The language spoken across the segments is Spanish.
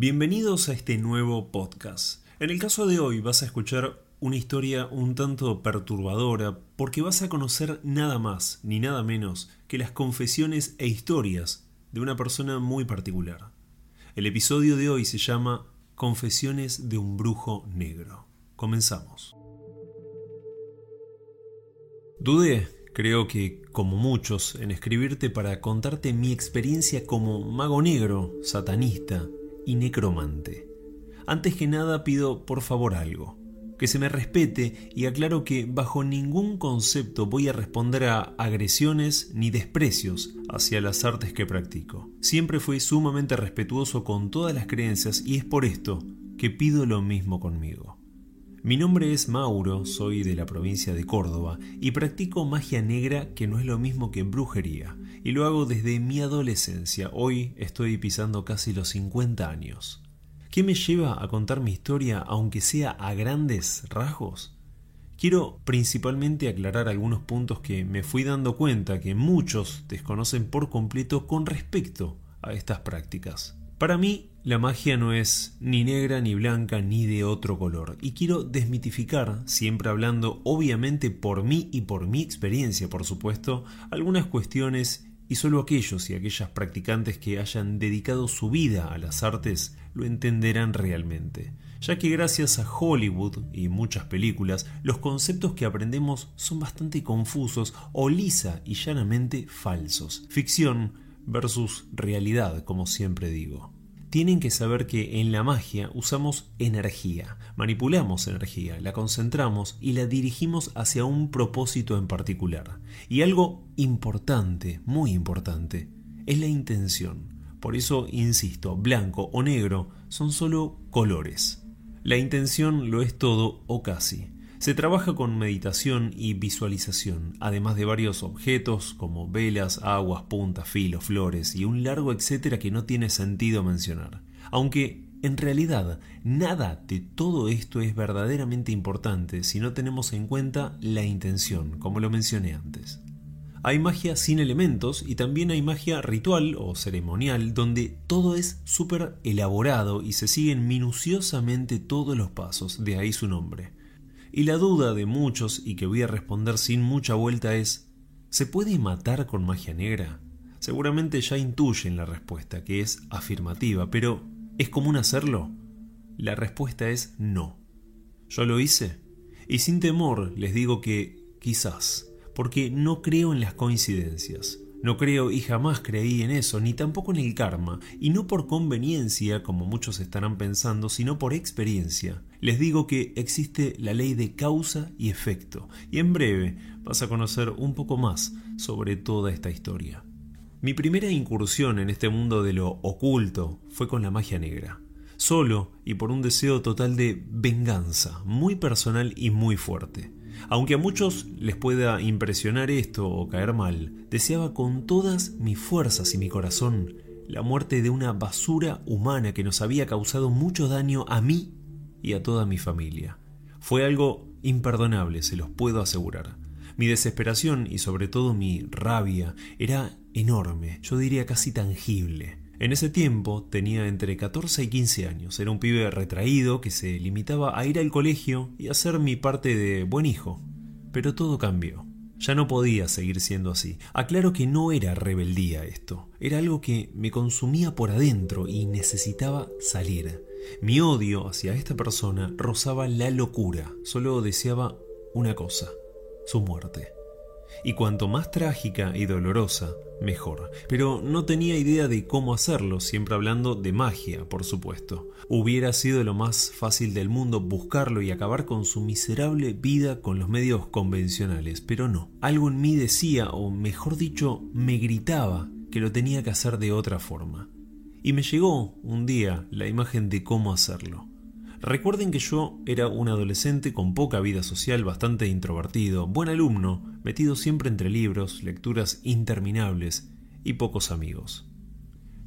Bienvenidos a este nuevo podcast. En el caso de hoy vas a escuchar una historia un tanto perturbadora porque vas a conocer nada más ni nada menos que las confesiones e historias de una persona muy particular. El episodio de hoy se llama Confesiones de un brujo negro. Comenzamos. Dudé, creo que como muchos, en escribirte para contarte mi experiencia como mago negro, satanista, y necromante. Antes que nada pido por favor algo, que se me respete y aclaro que bajo ningún concepto voy a responder a agresiones ni desprecios hacia las artes que practico. Siempre fui sumamente respetuoso con todas las creencias y es por esto que pido lo mismo conmigo. Mi nombre es Mauro, soy de la provincia de Córdoba y practico magia negra que no es lo mismo que brujería y lo hago desde mi adolescencia. Hoy estoy pisando casi los 50 años. ¿Qué me lleva a contar mi historia aunque sea a grandes rasgos? Quiero principalmente aclarar algunos puntos que me fui dando cuenta que muchos desconocen por completo con respecto a estas prácticas. Para mí, la magia no es ni negra ni blanca ni de otro color, y quiero desmitificar, siempre hablando obviamente por mí y por mi experiencia, por supuesto, algunas cuestiones y solo aquellos y aquellas practicantes que hayan dedicado su vida a las artes lo entenderán realmente, ya que gracias a Hollywood y muchas películas los conceptos que aprendemos son bastante confusos o lisa y llanamente falsos, ficción versus realidad, como siempre digo tienen que saber que en la magia usamos energía, manipulamos energía, la concentramos y la dirigimos hacia un propósito en particular. Y algo importante, muy importante, es la intención. Por eso, insisto, blanco o negro son solo colores. La intención lo es todo o casi. Se trabaja con meditación y visualización, además de varios objetos como velas, aguas, puntas, filos, flores y un largo etcétera que no tiene sentido mencionar. Aunque en realidad nada de todo esto es verdaderamente importante si no tenemos en cuenta la intención, como lo mencioné antes. Hay magia sin elementos y también hay magia ritual o ceremonial donde todo es súper elaborado y se siguen minuciosamente todos los pasos, de ahí su nombre. Y la duda de muchos, y que voy a responder sin mucha vuelta, es, ¿se puede matar con magia negra? Seguramente ya intuyen la respuesta, que es afirmativa, pero ¿es común hacerlo? La respuesta es no. ¿Yo lo hice? Y sin temor les digo que quizás, porque no creo en las coincidencias. No creo y jamás creí en eso, ni tampoco en el karma, y no por conveniencia, como muchos estarán pensando, sino por experiencia. Les digo que existe la ley de causa y efecto, y en breve vas a conocer un poco más sobre toda esta historia. Mi primera incursión en este mundo de lo oculto fue con la magia negra, solo y por un deseo total de venganza, muy personal y muy fuerte. Aunque a muchos les pueda impresionar esto o caer mal, deseaba con todas mis fuerzas y mi corazón la muerte de una basura humana que nos había causado mucho daño a mí y a toda mi familia. Fue algo imperdonable, se los puedo asegurar. Mi desesperación y sobre todo mi rabia era enorme, yo diría casi tangible. En ese tiempo tenía entre 14 y 15 años. Era un pibe retraído que se limitaba a ir al colegio y hacer mi parte de buen hijo. Pero todo cambió. Ya no podía seguir siendo así. Aclaro que no era rebeldía esto. Era algo que me consumía por adentro y necesitaba salir. Mi odio hacia esta persona rozaba la locura. Solo deseaba una cosa, su muerte y cuanto más trágica y dolorosa, mejor. Pero no tenía idea de cómo hacerlo, siempre hablando de magia, por supuesto. Hubiera sido lo más fácil del mundo buscarlo y acabar con su miserable vida con los medios convencionales, pero no. Algo en mí decía, o mejor dicho, me gritaba que lo tenía que hacer de otra forma. Y me llegó un día la imagen de cómo hacerlo. Recuerden que yo era un adolescente con poca vida social, bastante introvertido, buen alumno, metido siempre entre libros, lecturas interminables y pocos amigos.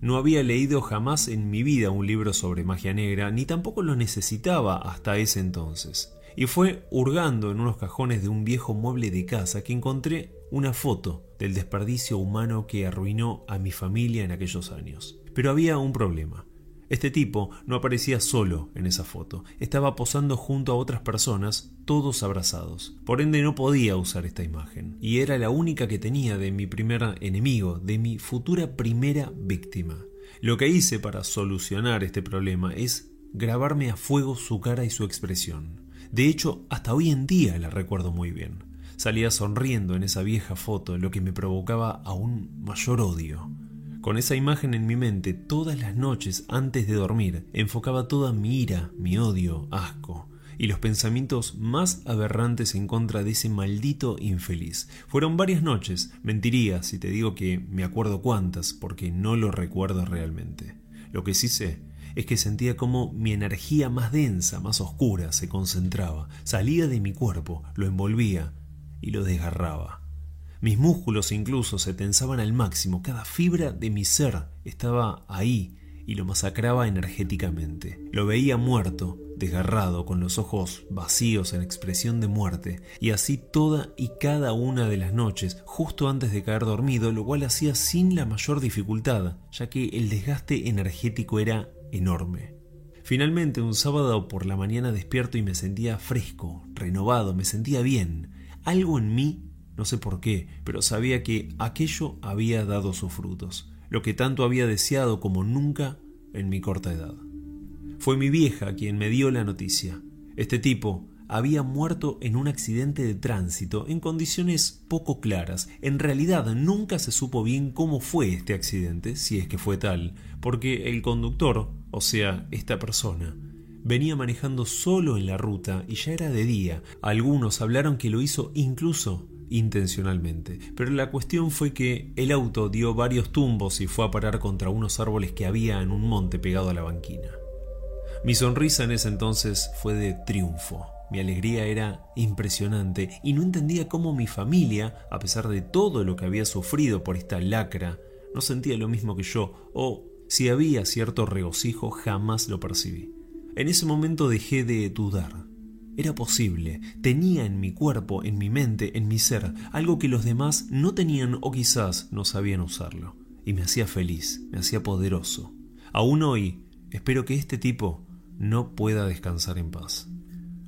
No había leído jamás en mi vida un libro sobre magia negra, ni tampoco lo necesitaba hasta ese entonces. Y fue hurgando en unos cajones de un viejo mueble de casa que encontré una foto del desperdicio humano que arruinó a mi familia en aquellos años. Pero había un problema. Este tipo no aparecía solo en esa foto, estaba posando junto a otras personas, todos abrazados. Por ende no podía usar esta imagen, y era la única que tenía de mi primer enemigo, de mi futura primera víctima. Lo que hice para solucionar este problema es grabarme a fuego su cara y su expresión. De hecho, hasta hoy en día la recuerdo muy bien. Salía sonriendo en esa vieja foto, lo que me provocaba aún mayor odio. Con esa imagen en mi mente todas las noches antes de dormir, enfocaba toda mi ira, mi odio, asco y los pensamientos más aberrantes en contra de ese maldito infeliz. Fueron varias noches, mentiría si te digo que me acuerdo cuántas, porque no lo recuerdo realmente. Lo que sí sé es que sentía como mi energía más densa, más oscura, se concentraba, salía de mi cuerpo, lo envolvía y lo desgarraba. Mis músculos incluso se tensaban al máximo, cada fibra de mi ser estaba ahí y lo masacraba energéticamente. Lo veía muerto, desgarrado, con los ojos vacíos en expresión de muerte, y así toda y cada una de las noches, justo antes de caer dormido, lo cual hacía sin la mayor dificultad, ya que el desgaste energético era enorme. Finalmente, un sábado por la mañana despierto y me sentía fresco, renovado, me sentía bien. Algo en mí no sé por qué, pero sabía que aquello había dado sus frutos, lo que tanto había deseado como nunca en mi corta edad. Fue mi vieja quien me dio la noticia. Este tipo había muerto en un accidente de tránsito en condiciones poco claras. En realidad nunca se supo bien cómo fue este accidente, si es que fue tal, porque el conductor, o sea, esta persona, venía manejando solo en la ruta y ya era de día. Algunos hablaron que lo hizo incluso intencionalmente. Pero la cuestión fue que el auto dio varios tumbos y fue a parar contra unos árboles que había en un monte pegado a la banquina. Mi sonrisa en ese entonces fue de triunfo. Mi alegría era impresionante y no entendía cómo mi familia, a pesar de todo lo que había sufrido por esta lacra, no sentía lo mismo que yo, o si había cierto regocijo jamás lo percibí. En ese momento dejé de dudar. Era posible, tenía en mi cuerpo, en mi mente, en mi ser, algo que los demás no tenían o quizás no sabían usarlo. Y me hacía feliz, me hacía poderoso. Aún hoy, espero que este tipo no pueda descansar en paz.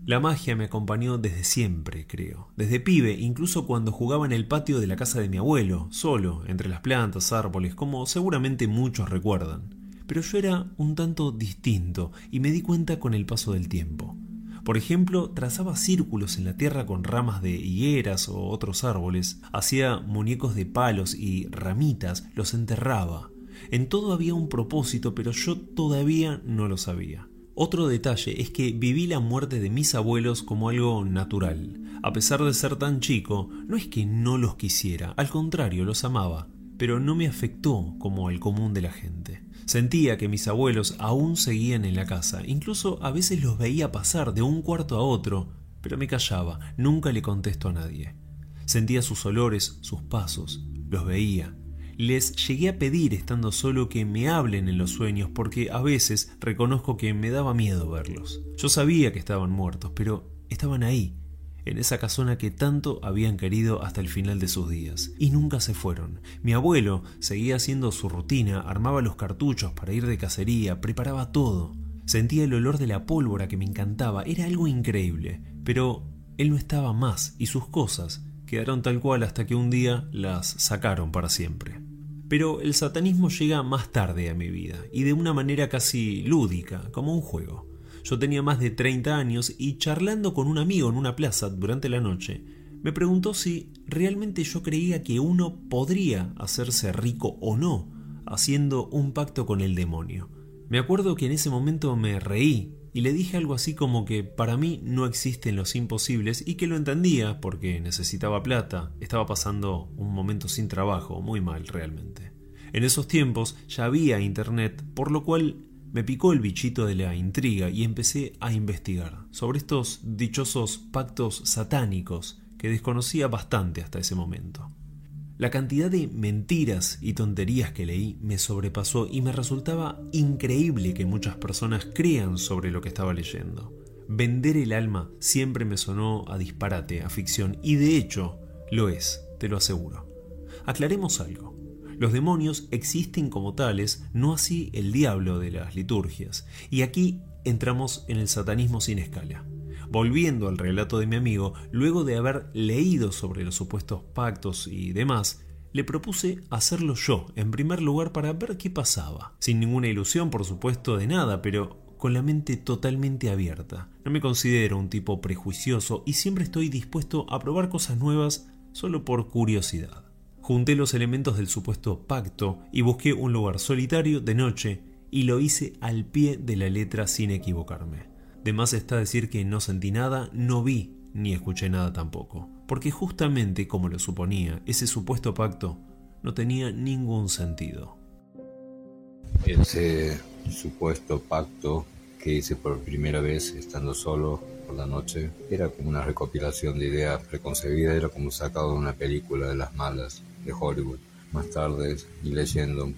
La magia me acompañó desde siempre, creo. Desde pibe, incluso cuando jugaba en el patio de la casa de mi abuelo, solo, entre las plantas, árboles, como seguramente muchos recuerdan. Pero yo era un tanto distinto y me di cuenta con el paso del tiempo. Por ejemplo, trazaba círculos en la tierra con ramas de higueras o otros árboles, hacía muñecos de palos y ramitas, los enterraba. En todo había un propósito, pero yo todavía no lo sabía. Otro detalle es que viví la muerte de mis abuelos como algo natural. A pesar de ser tan chico, no es que no los quisiera, al contrario, los amaba, pero no me afectó como al común de la gente. Sentía que mis abuelos aún seguían en la casa, incluso a veces los veía pasar de un cuarto a otro, pero me callaba, nunca le contesto a nadie. Sentía sus olores, sus pasos, los veía. Les llegué a pedir estando solo que me hablen en los sueños porque a veces reconozco que me daba miedo verlos. Yo sabía que estaban muertos, pero estaban ahí, en esa casona que tanto habían querido hasta el final de sus días. Y nunca se fueron. Mi abuelo seguía haciendo su rutina, armaba los cartuchos para ir de cacería, preparaba todo. Sentía el olor de la pólvora que me encantaba, era algo increíble. Pero él no estaba más y sus cosas quedaron tal cual hasta que un día las sacaron para siempre. Pero el satanismo llega más tarde a mi vida, y de una manera casi lúdica, como un juego. Yo tenía más de 30 años y charlando con un amigo en una plaza durante la noche, me preguntó si realmente yo creía que uno podría hacerse rico o no haciendo un pacto con el demonio. Me acuerdo que en ese momento me reí y le dije algo así como que para mí no existen los imposibles y que lo entendía porque necesitaba plata, estaba pasando un momento sin trabajo, muy mal realmente. En esos tiempos ya había internet, por lo cual me picó el bichito de la intriga y empecé a investigar sobre estos dichosos pactos satánicos que desconocía bastante hasta ese momento. La cantidad de mentiras y tonterías que leí me sobrepasó y me resultaba increíble que muchas personas crean sobre lo que estaba leyendo. Vender el alma siempre me sonó a disparate, a ficción, y de hecho lo es, te lo aseguro. Aclaremos algo. Los demonios existen como tales, no así el diablo de las liturgias. Y aquí entramos en el satanismo sin escala. Volviendo al relato de mi amigo, luego de haber leído sobre los supuestos pactos y demás, le propuse hacerlo yo, en primer lugar, para ver qué pasaba. Sin ninguna ilusión, por supuesto, de nada, pero con la mente totalmente abierta. No me considero un tipo prejuicioso y siempre estoy dispuesto a probar cosas nuevas solo por curiosidad. Junté los elementos del supuesto pacto y busqué un lugar solitario de noche y lo hice al pie de la letra sin equivocarme. De más está decir que no sentí nada, no vi ni escuché nada tampoco, porque justamente como lo suponía, ese supuesto pacto no tenía ningún sentido. Ese supuesto pacto que hice por primera vez estando solo por la noche era como una recopilación de ideas preconcebidas, era como sacado de una película de las malas de Hollywood. Más tarde, y leyendo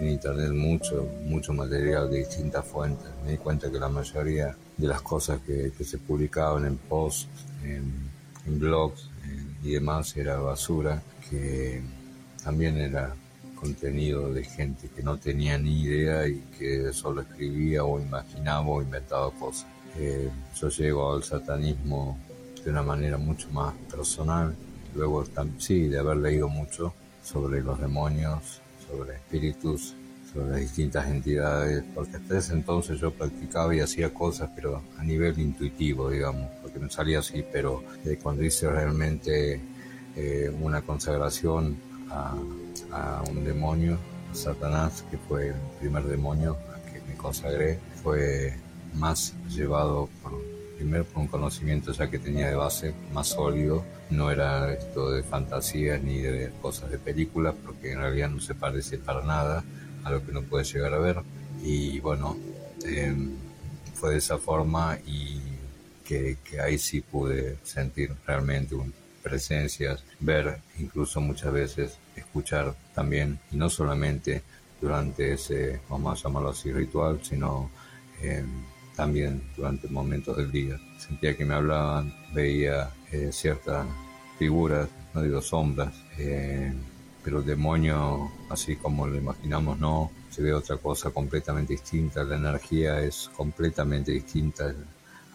en internet mucho, mucho material de distintas fuentes. Me di cuenta que la mayoría de las cosas que, se publicaban en posts, en, blogs y demás era basura, que también era contenido de gente que no tenía ni idea y que solo escribía o imaginaba o inventaba cosas. Eh, yo llego al satanismo de una manera mucho más personal, luego sí, de haber leído mucho sobre los demonios, sobre espíritus, sobre distintas entidades, porque hasta ese entonces yo practicaba y hacía cosas, pero a nivel intuitivo, digamos, porque me salía así, pero eh, cuando hice realmente eh, una consagración a, un demonio, Satanás, que fue el primer demonio a que me consagré, fue más llevado por, primero por un conocimiento ya que tenía de base más sólido, no era esto de fantasías ni de cosas de películas, porque en realidad no se parece para nada a lo que uno puede llegar a ver. Y bueno, em, fue de esa forma y que, ahí sí pude sentir realmente presencias, ver, incluso muchas veces escuchar también, y no solamente durante ese, vamos a llamarlo así, ritual, sino em, también durante momentos del día. Sentía que me hablaban, veía eh, ciertas figuras, no digo sombras, eh, pero el demonio, así como lo imaginamos, no, se ve otra cosa completamente distinta, la energía es completamente distinta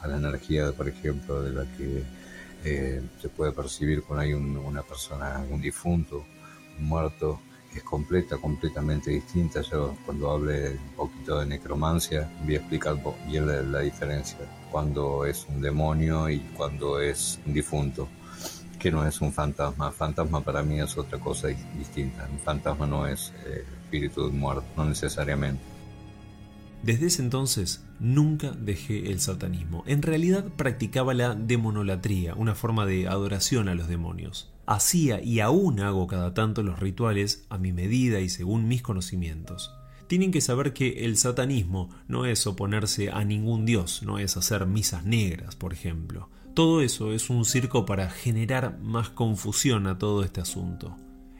a la energía, por ejemplo, de la que eh, se puede percibir cuando hay una persona, un difunto, un muerto, es completa, completamente distinta. Yo cuando hable un poquito de necromancia voy a explicar bien la, diferencia cuando es un demonio y cuando es un difunto, que no es un fantasma. Fantasma para mí es otra cosa distinta. Un fantasma no es eh, espíritu muerto, no necesariamente. Desde ese entonces nunca dejé el satanismo. En realidad practicaba la demonolatría, una forma de adoración a los demonios. Hacía y aún hago cada tanto los rituales a mi medida y según mis conocimientos. Tienen que saber que el satanismo no es oponerse a ningún dios, no es hacer misas negras, por ejemplo. Todo eso es un circo para generar más confusión a todo este asunto.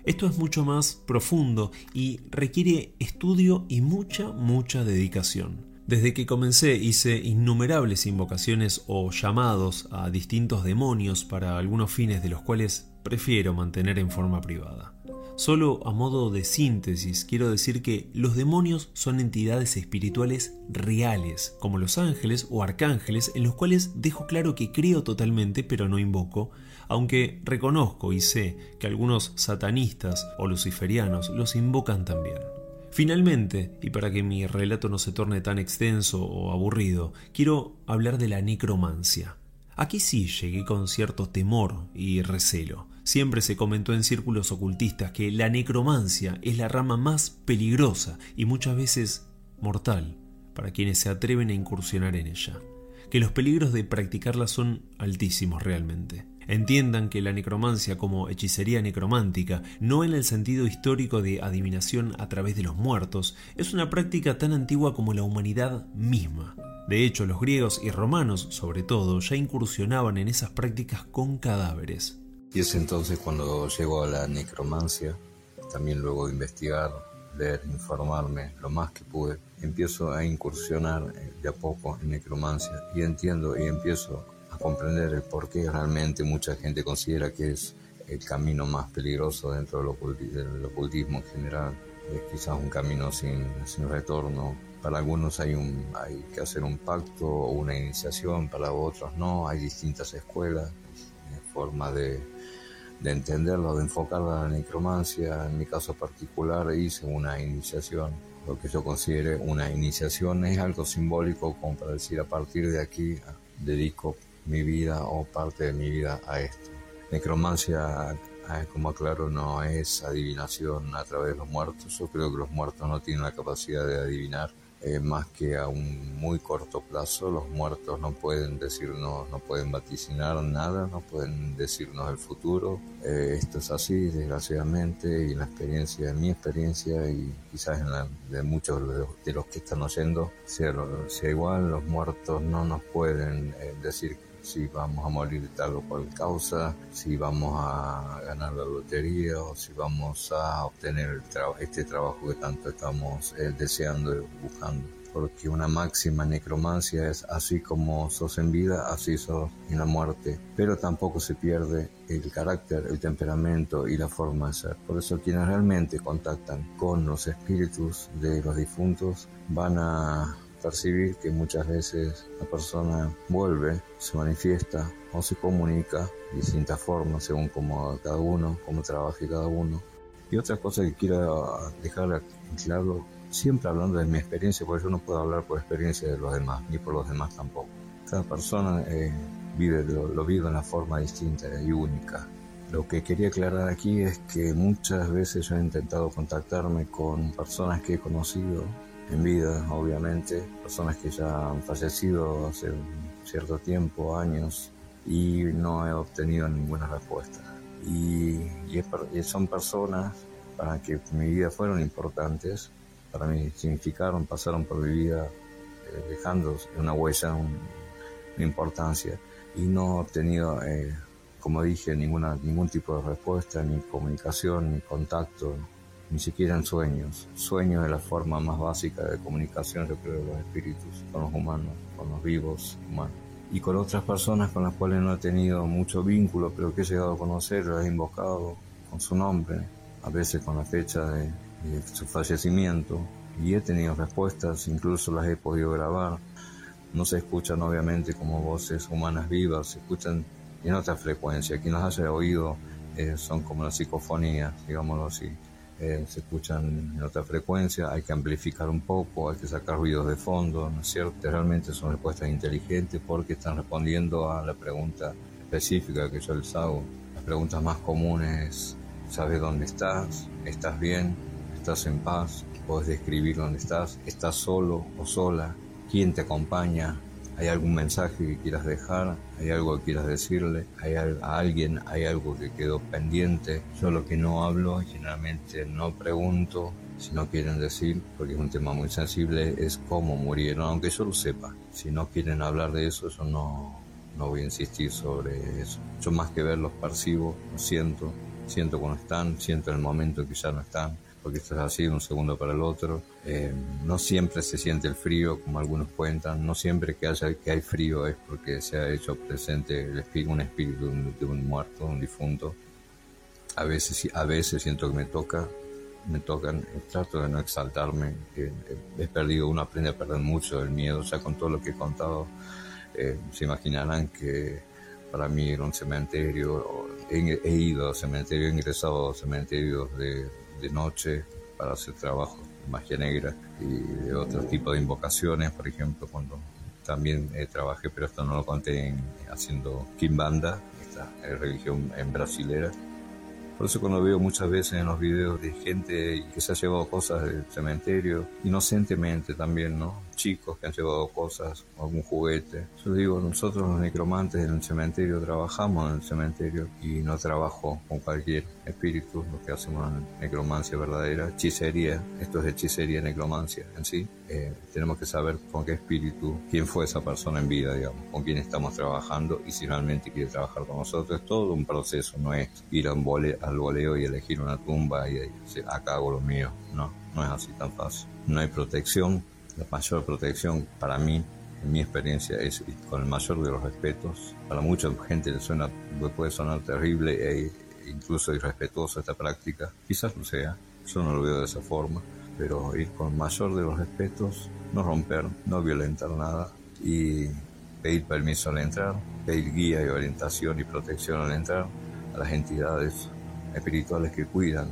Esto es mucho más profundo y requiere estudio y mucha, mucha dedicación. Desde que comencé hice innumerables invocaciones o llamados a distintos demonios para algunos fines de los cuales prefiero mantener en forma privada. Solo a modo de síntesis quiero decir que los demonios son entidades espirituales reales, como los ángeles o arcángeles, en los cuales dejo claro que creo totalmente pero no invoco, aunque reconozco y sé que algunos satanistas o luciferianos los invocan también. Finalmente, y para que mi relato no se torne tan extenso o aburrido, quiero hablar de la necromancia. Aquí sí llegué con cierto temor y recelo. Siempre se comentó en círculos ocultistas que la necromancia es la rama más peligrosa y muchas veces mortal para quienes se atreven a incursionar en ella, que los peligros de practicarla son altísimos realmente. Entiendan que la necromancia como hechicería necromántica, no en el sentido histórico de adivinación a través de los muertos, es una práctica tan antigua como la humanidad misma. De hecho, los griegos y romanos, sobre todo, ya incursionaban en esas prácticas con cadáveres. Y es entonces cuando llego a la necromancia, también luego de investigar, leer, informarme lo más que pude, empiezo a incursionar eh, de a poco en necromancia y entiendo y empiezo comprender el por qué realmente mucha gente considera que es el camino más peligroso dentro del, ocultismo en general. Es quizás un camino sin, sin retorno. Para algunos hay, un, hay que hacer un pacto o una iniciación, para otros no. Hay distintas escuelas, forma de, de entenderlo, de enfocar la necromancia. En mi caso particular hice una iniciación. Lo que yo considero una iniciación es algo simbólico como para decir a partir de aquí dedico mi vida o parte de mi vida a esto. Necromancia, eh, como aclaro, no es adivinación a través de los muertos. Yo creo que los muertos no tienen la capacidad de adivinar eh, más que a un muy corto plazo. Los muertos no pueden decirnos, no pueden vaticinar nada, no pueden decirnos el futuro. Eh, esto es así, desgraciadamente, y en la experiencia, en mi experiencia y quizás en la de muchos de los que están oyendo, sea, sea igual, los muertos no nos pueden eh, decir si vamos a morir de tal o cual causa, si vamos a ganar la lotería o si vamos a obtener este trabajo que tanto estamos eh, deseando y buscando. Porque una máxima necromancia es así como sos en vida, así sos en la muerte. Pero tampoco se pierde el carácter, el temperamento y la forma de ser. Por eso quienes realmente contactan con los espíritus de los difuntos van a percibir que muchas veces la persona vuelve, se manifiesta o se comunica de distintas formas según como cada uno, cómo trabaje cada uno. Y otra cosa que quiero dejar claro, siempre hablando de mi experiencia, porque yo no puedo hablar por experiencia de los demás, ni por los demás tampoco. Cada persona eh, vive, lo, lo vive de una forma distinta y única. Lo que quería aclarar aquí es que muchas veces yo he intentado contactarme con personas que he conocido en vida, obviamente, personas que ya han fallecido hace cierto tiempo, años, y no he obtenido ninguna respuesta. Y, son personas para que mi vida fueron importantes, para mí significaron, pasaron por mi vida eh, dejando una huella, una importancia, y no he obtenido, eh, como dije, ninguna, ningún tipo de respuesta, ni comunicación, ni contacto, ni siquiera en sueños. Sueños es la forma más básica de comunicación, yo creo, de los espíritus con los humanos, con los vivos humanos. Y con otras personas con las cuales no he tenido mucho vínculo, pero que he llegado a conocer, las he invocado con su nombre, a veces con la fecha de, su fallecimiento, y he tenido respuestas, incluso las he podido grabar. No se escuchan obviamente como voces humanas vivas, se escuchan en otra frecuencia. Quien las haya oído eh, son como las psicofonías, digámoslo así. Eh, se escuchan en otra frecuencia, hay que amplificar un poco, hay que sacar ruidos de fondo, ¿no es cierto? Realmente son respuestas inteligentes porque están respondiendo a la pregunta específica que yo les hago. Las preguntas más comunes, ¿sabes dónde estás? ¿Estás bien? ¿Estás en paz? ¿Puedes describir dónde estás? ¿Estás solo o sola? ¿Quién te acompaña? ¿Hay algún mensaje que quieras dejar? ¿Hay algo que quieras decirle? ¿Hay a alguien? ¿Hay algo que quedó pendiente? Yo lo que no hablo, generalmente no pregunto, si no quieren decir, porque es un tema muy sensible, es cómo murieron, aunque yo lo sepa. Si no quieren hablar de eso, yo no, no voy a insistir sobre eso. Yo más que verlos percibo, lo siento, siento cuando están, siento en el momento que ya no están porque esto es así de un segundo para el otro. Eh, no siempre se siente el frío, como algunos cuentan, no siempre que, haya, que hay frío es porque se ha hecho presente el un espíritu de un muerto, un difunto. A veces, a veces siento que me toca, me tocan, trato de no exaltarme, he perdido, uno aprende a perder mucho el miedo, o sea, con todo lo que he contado, eh, se imaginarán que para mí era un cementerio, he, he ido a cementerios, he ingresado a cementerios de de noche para hacer trabajo de magia negra y de otro tipo de invocaciones, por ejemplo, cuando también eh, trabajé, pero esto no lo conté haciendo Kimbanda, esta eh, religión en brasilera, por eso cuando veo muchas veces en los videos de gente que se ha llevado cosas del cementerio, inocentemente también, ¿no? Chicos que han llevado cosas, algún juguete. Yo digo, nosotros los necromantes en el cementerio trabajamos en el cementerio y no trabajo con cualquier espíritu, lo que hacemos en necromancia verdadera, hechicería, esto es hechicería, necromancia en sí. Eh, tenemos que saber con qué espíritu, quién fue esa persona en vida, digamos, con quién estamos trabajando y si realmente quiere trabajar con nosotros. Es todo un proceso, no es ir a un bole, al voleo y elegir una tumba y, decir, acá hago lo mío. No, no es así tan fácil. No hay protección. La mayor protección para mí, en mi experiencia, es con el mayor de los respetos. Para mucha gente le suena, puede sonar terrible, eh, incluso irrespetuosa esta práctica. Quizás lo sea, yo no lo veo de esa forma, pero ir con mayor de los respetos, no romper, no violentar nada y pedir permiso al entrar, pedir guía y orientación y protección al entrar a las entidades espirituales que cuidan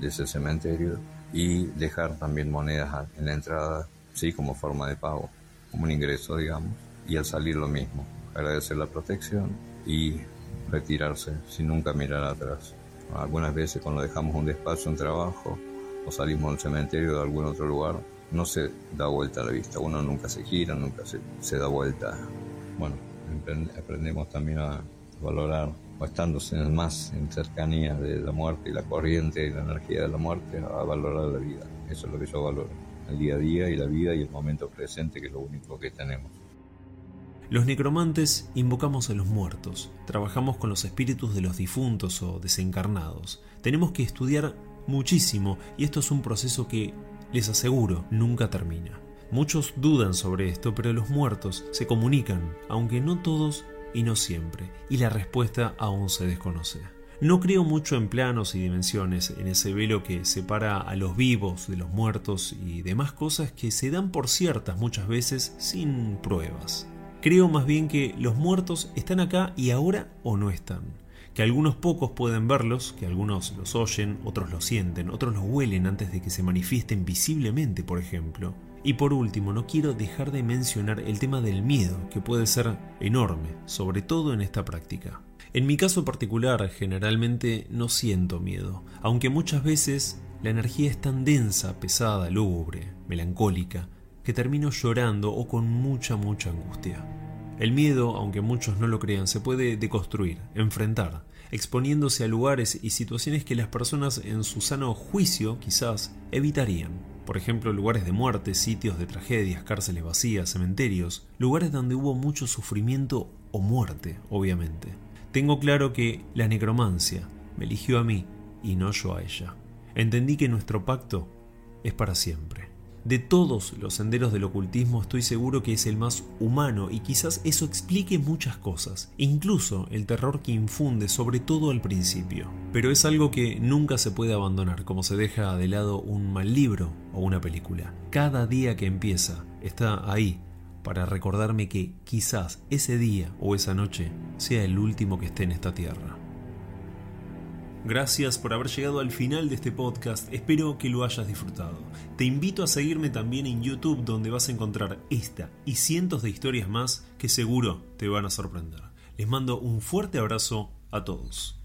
de ese cementerio y dejar también monedas en la entrada, sí, como forma de pago, como un ingreso, digamos, y al salir lo mismo, agradecer la protección y retirarse sin nunca mirar atrás. Algunas veces cuando dejamos un despacho, un trabajo, o salimos del cementerio de algún otro lugar, no se da vuelta a la vista, uno nunca se gira, nunca se, se da vuelta. Bueno, aprendemos también a valorar, o estando más en cercanía de la muerte y la corriente y la energía de la muerte, a valorar la vida. Eso es lo que yo valoro, el día a día y la vida y el momento presente, que es lo único que tenemos. Los necromantes invocamos a los muertos, trabajamos con los espíritus de los difuntos o desencarnados. Tenemos que estudiar muchísimo y esto es un proceso que, les aseguro, nunca termina. Muchos dudan sobre esto, pero los muertos se comunican, aunque no todos y no siempre, y la respuesta aún se desconoce. No creo mucho en planos y dimensiones, en ese velo que separa a los vivos de los muertos y demás cosas que se dan por ciertas muchas veces sin pruebas. Creo más bien que los muertos están acá y ahora o no están. Que algunos pocos pueden verlos, que algunos los oyen, otros los sienten, otros los huelen antes de que se manifiesten visiblemente, por ejemplo. Y por último, no quiero dejar de mencionar el tema del miedo, que puede ser enorme, sobre todo en esta práctica. En mi caso particular, generalmente no siento miedo, aunque muchas veces la energía es tan densa, pesada, lúgubre, melancólica, que termino llorando o con mucha, mucha angustia. El miedo, aunque muchos no lo crean, se puede deconstruir, enfrentar, exponiéndose a lugares y situaciones que las personas en su sano juicio quizás evitarían. Por ejemplo, lugares de muerte, sitios de tragedias, cárceles vacías, cementerios, lugares donde hubo mucho sufrimiento o muerte, obviamente. Tengo claro que la necromancia me eligió a mí y no yo a ella. Entendí que nuestro pacto es para siempre. De todos los senderos del ocultismo estoy seguro que es el más humano y quizás eso explique muchas cosas, incluso el terror que infunde sobre todo al principio. Pero es algo que nunca se puede abandonar como se deja de lado un mal libro o una película. Cada día que empieza está ahí para recordarme que quizás ese día o esa noche sea el último que esté en esta tierra. Gracias por haber llegado al final de este podcast, espero que lo hayas disfrutado. Te invito a seguirme también en YouTube donde vas a encontrar esta y cientos de historias más que seguro te van a sorprender. Les mando un fuerte abrazo a todos.